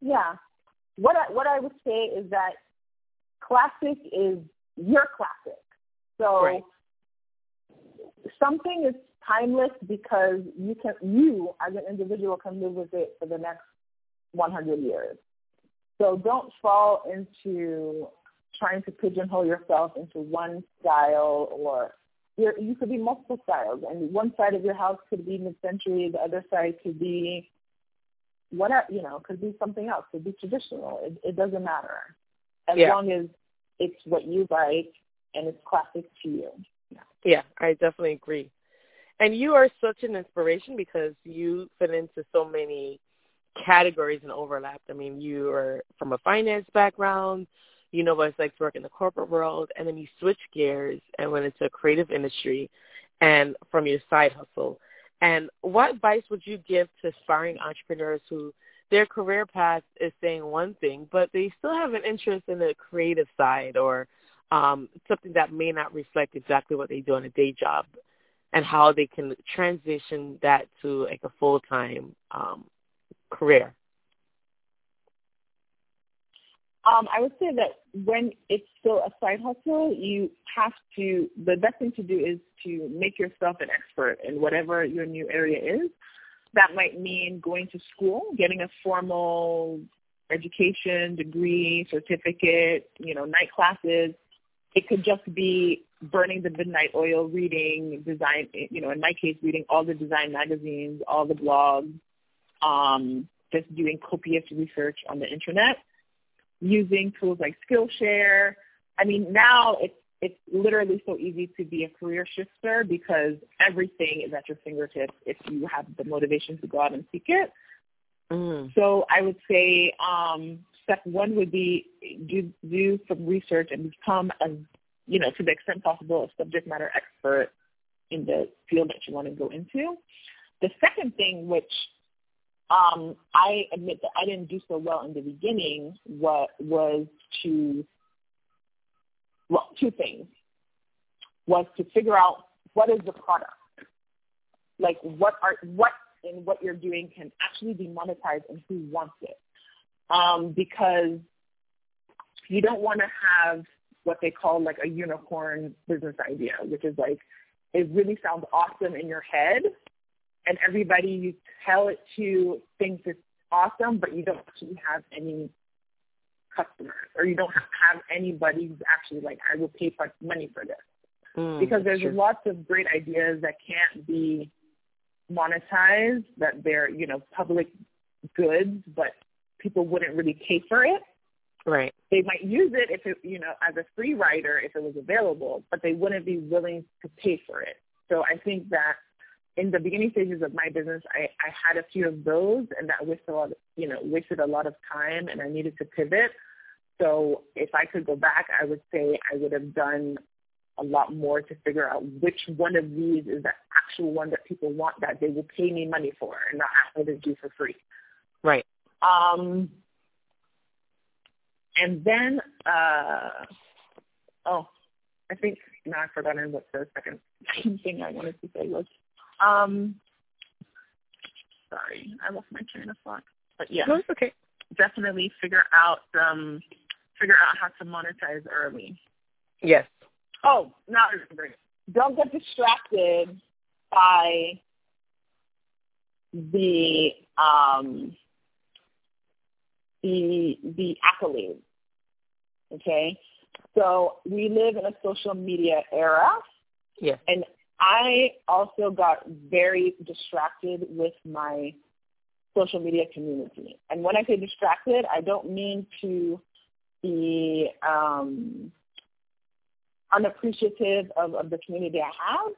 Yeah. What I what I would say is that classic is your classic. So Right. something is timeless because you can you as an individual can live with it for the next 100 years. So don't fall into trying to pigeonhole yourself into one style or you're, you could be multiple styles and one side of your house could be mid-century, the other side could be whatever, you know, could be something else, could be traditional. It, it doesn't matter as Yeah. long as it's what you like and it's classic to you. Yeah, I definitely agree. And you are such an inspiration because you fit into so many categories and overlap. I mean, you are from a finance background, you know what it's like to work in the corporate world, and then you switch gears and went into a creative industry and from your side hustle. And what advice would you give to aspiring entrepreneurs who their career path is saying one thing, but they still have an interest in the creative side or um, something that may not reflect exactly what they do on a day job and how they can transition that to like a full-time um, career? Um, I would say that when it's still a side hustle, you have to, the best thing to do is to make yourself an expert in whatever your new area is. That might mean going to school, getting a formal education, degree, certificate, you know, night classes. It could just be burning the midnight oil, reading design, you know, in my case, reading all the design magazines, all the blogs, um, just doing copious research on the internet using tools like Skillshare. I mean, now it's it's literally so easy to be a career shifter because everything is at your fingertips if you have the motivation to go out and seek it. Mm. So I would say um, step one would be do do some research and become as you know to the extent possible a subject matter expert in the field that you want to go into. The second thing, which um, I admit that I didn't do so well in the beginning, what was to well, two things. Was to figure out what is the product, like what are what in what you're doing can actually be monetized and who wants it, um, because you don't want to have what they call like a unicorn business idea, which is like it really sounds awesome in your head, and everybody you tell it to thinks it's awesome, but you don't actually have any customers or you don't have anybody who's actually like, I will pay for money for this. Mm, Because there's sure. lots of great ideas that can't be monetized, that they're, you know, public goods, but people wouldn't really pay for it. right. They might use it if it, you know, as a free rider if it was available, but they wouldn't be willing to pay for it. So I think that in the beginning stages of my business, I, I had a few of those, and that wasted a lot, of, you know, wasted a lot of time, and I needed to pivot. So if I could go back, I would say I would have done a lot more to figure out which one of these is the actual one that people want that they will pay me money for and not ask me to do for free. Right. Um, and then, uh, oh, I think now I've forgotten what the second thing I wanted to say was. Um, sorry, I lost my train of thought. But yeah, no, it's okay. Definitely figure out um, figure out how to monetize early. Yes. Oh, now I remember. Don't get distracted by the um, the the accolades. Okay, so we live in a social media era. Yes. And I also got very distracted with my social media community. And when I say distracted, I don't mean to be um, unappreciative of, of the community I have.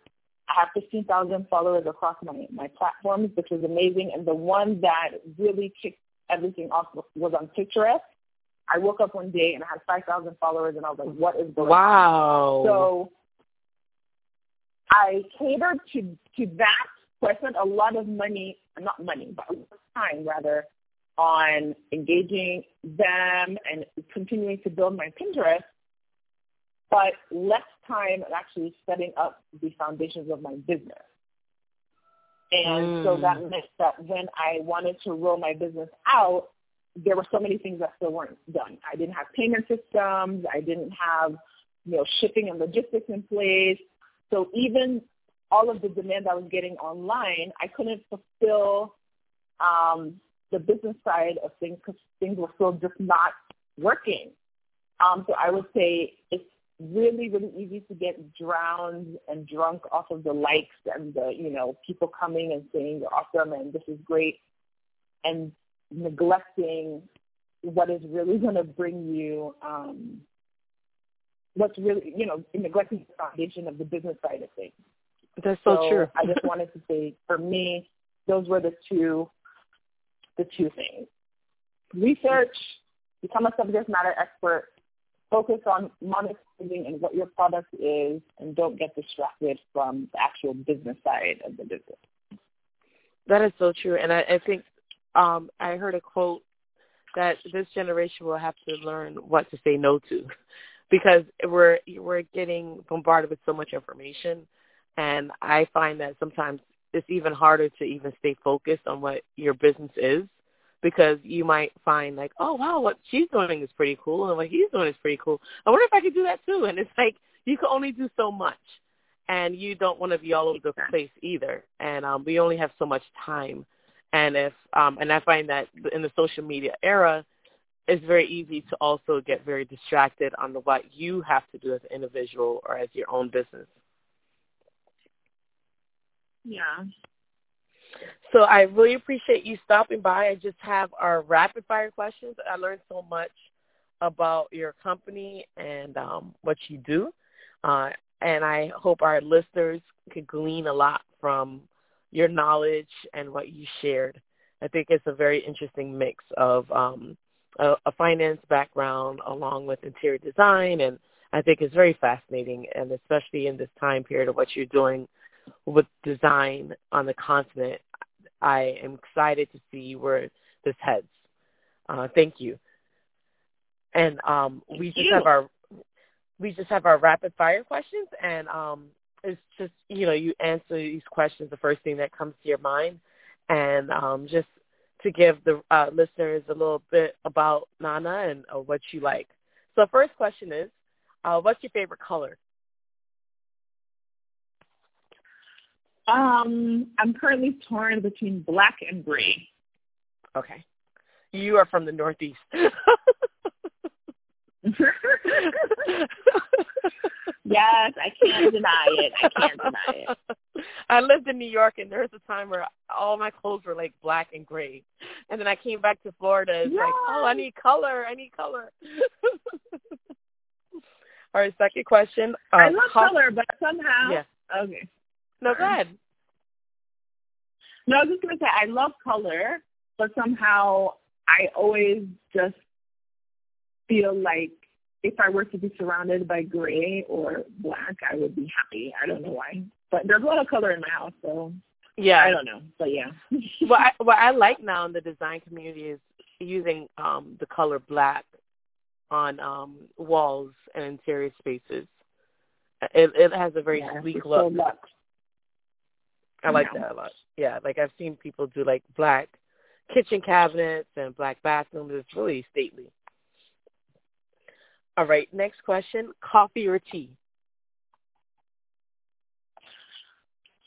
I have 15,000 followers across my, my platforms, which is amazing. And the one that really kicked everything off was on Pinterest. I woke up one day and I had 5,000 followers and I was like, what is going wow. on? So I catered to, to that. So I spent a lot of money, not money, but time rather, on engaging them and continuing to build my Pinterest, but less time at actually setting up the foundations of my business. And mm. so that meant that when I wanted to roll my business out, there were so many things that still weren't done. I didn't have payment systems. I didn't have, you know, shipping and logistics in place. So even all of the demand I was getting online, I couldn't fulfill um, the business side of things because things were still just not working. Um, so I would say it's really, really easy to get drowned and drunk off of the likes and the, you know, people coming and saying you're awesome and this is great. And neglecting what is really *laughs* going to bring you um, what's really, you know, neglecting the foundation of the business side of things. That's so, so true. I just wanted to say, for me, those were the two, the two things. Research, become a subject matter expert, focus on monetizing and what your product is, and don't get distracted from the actual business side of the business. That is so true, and I, I think um, I heard a quote that this generation will have to learn what to say no to because we're we're getting bombarded with so much information and I find that sometimes it's even harder to even stay focused on what your business is because you might find like, oh wow, what she's doing is pretty cool and what he's doing is pretty cool. I wonder if I could do that too. And it's like you can only do so much, and you don't want to be all over the place either. And um, we only have so much time and if um, and I find that in the social media era, it's very easy to also get very distracted on the, what you have to do as an individual or as your own business. Yeah. So I really appreciate you stopping by. I just have our rapid fire questions. I learned so much about your company and um, what you do. Uh, and I hope our listeners could glean a lot from your knowledge and what you shared. I think it's a very interesting mix of um, a, a finance background along with interior design, and I think it's very fascinating, and especially in this time period of what you're doing with design on the continent, I am excited to see where this heads. Uh, thank you. And um, we just have our we just have our rapid fire questions, and um, it's just you know you answer these questions the first thing that comes to your mind and um just to give the uh, listeners a little bit about nana and uh, what you like. So first question is uh what's your favorite color? Um i'm currently torn between black and gray okay. You are from the northeast *laughs* Yes, I can't deny it. I can't deny it. *laughs* I lived in New York, and there was a time where all my clothes were like black and gray, and then I came back to Florida. It's yes. like, oh, I need color. I need color. *laughs* all right, second question. I um, love color, but somehow. Yeah. Okay. No, go ahead. No, I was just gonna say I love color, but somehow I always just feel like if I were to be surrounded by gray or black, I would be happy. I don't know why, but there's a lot of color in my house, so yeah, I don't know, but yeah. *laughs* what I, what I like now in the design community is using um the color black on um walls and interior spaces. It it has a very yeah, sleek look. So I like Yeah. that a lot. Yeah, like I've seen people do like black kitchen cabinets and black bathrooms. It's really stately. All right, next question: coffee or tea?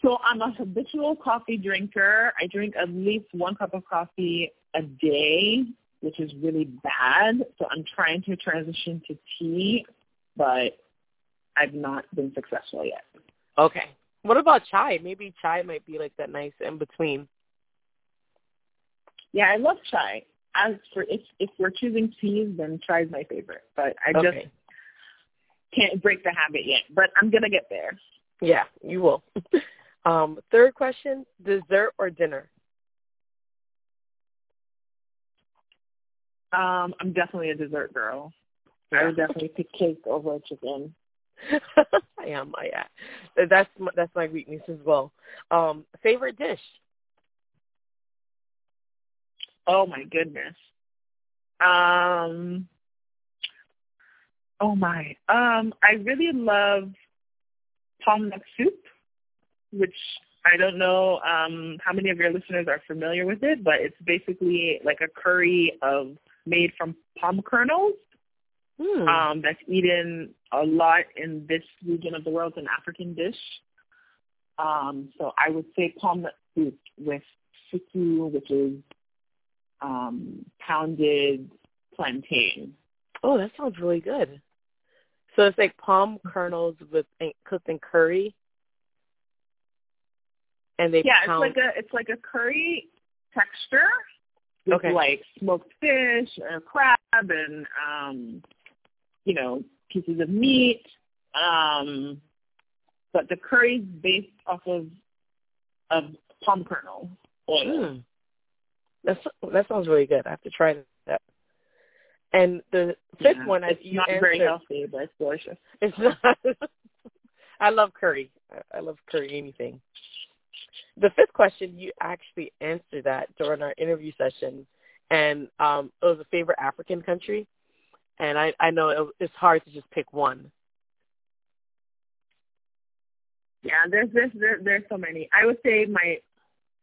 So I'm a habitual coffee drinker. I drink at least one cup of coffee a day, which is really bad. So I'm trying to transition to tea, but I've not been successful yet. Okay. What about chai? Maybe chai might be like that nice in between. Yeah, I love chai. As for if if we're choosing teas, then chai is my favorite. But I just can't break the habit yet. But I'm gonna get there. Yeah, you will. *laughs* um, third question: dessert or dinner? Um, I'm definitely a dessert girl. I would definitely pick cake over chicken. *laughs* I am. I yeah. That's my, that's my weakness as well. Um, favorite dish? Oh my goodness. Um Oh my. Um I really love palm nut soup, which I don't know um how many of your listeners are familiar with it, but it's basically like a curry of made from palm kernels. Hmm. Um that's eaten a lot in this region of the world, it's an African dish. Um so I would say palm nut soup with fufu, which is um, pounded plantain. oh, that sounds really good. So it's like palm kernels with cooked in curry, and they Yeah, pound. it's like a it's like a curry texture with Okay. like smoked fish or crab and um, you know pieces of meat. Um, but the curry's based off of of palm kernel oil. Mm. That's that sounds really good. I have to try that. And the fifth Yeah, one, I you not answered, very healthy, but it's delicious. It's not. *laughs* I love curry. I- love curry anything. The fifth question, you actually answered that during our interview session, and um, it was a favorite African country. And I, I know it, it's hard to just pick one. Yeah, there's there's there, there's so many. I would say my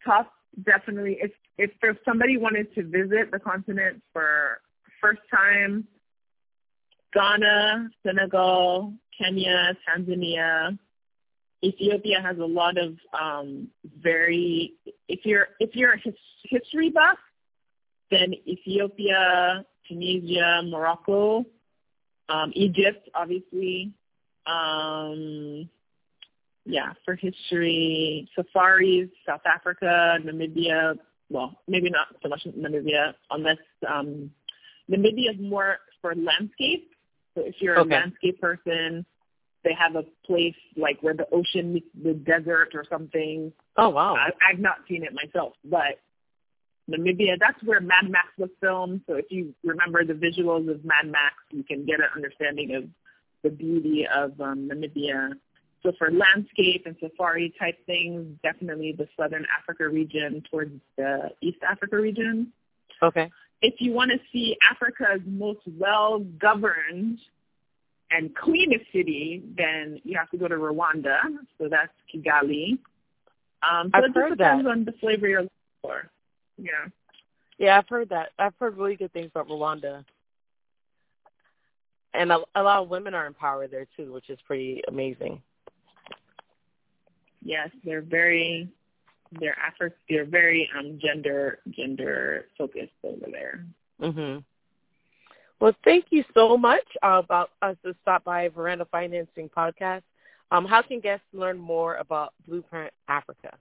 top definitely if if there's somebody wanted to visit the continent for first time, Ghana, Senegal, Kenya, Tanzania, Ethiopia has a lot of um very if you're if you're a his, history buff, then Ethiopia, Tunisia, Morocco, um, Egypt, obviously. Um, yeah, for history, safaris, South Africa, Namibia. Well, maybe not so much Namibia, unless um, Namibia is more for landscape. So if you're Okay. a landscape person, they have a place like where the ocean meets the desert or something. Oh wow! I, I've not seen it myself, but Namibia, that's where Mad Max was filmed. So if you remember the visuals of Mad Max, you can get an understanding of the beauty of um, Namibia. So for landscape and safari type things, definitely the Southern Africa region towards the East Africa region. Okay. If you want to see Africa's most well-governed and cleanest city, then you have to go to Rwanda. So that's Kigali. Um, so I've it heard depends that. on the flavor you're looking for. Yeah. Yeah, I've heard that. I've heard really good things about Rwanda, and a, a lot of women are empowered there too, which is pretty amazing. Yes, they're very they're Afri- they're very um gender gender focused over there. Mhm. Well, thank you so much uh, about us to stop by Veranda Financing Podcast. Um, how can guests learn more about Blueprint Africa?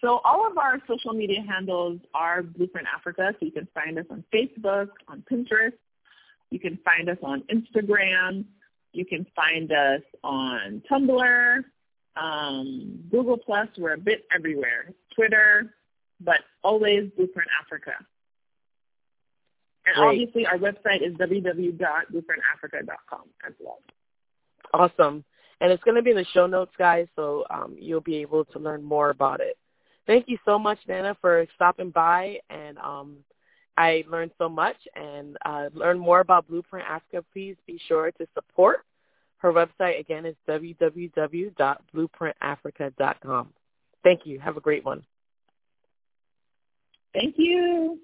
So all of our social media handles are Blueprint Africa. So you can find us on Facebook, on Pinterest. You can find us on Instagram. You can find us on Tumblr, um, Google Plus. We're a bit everywhere. Twitter, but always Blueprint Africa. And Great. obviously, our website is www.blueprintafrica.com as well. Awesome. And it's going to be in the show notes, guys, so um, you'll be able to learn more about it. Thank you so much, Nana, for stopping by. And um, I learned so much. And uh, learn more about Blueprint Africa, please be sure to support. Her website, again, is www.blueprintafrica.com. Thank you. Have a great one. Thank you.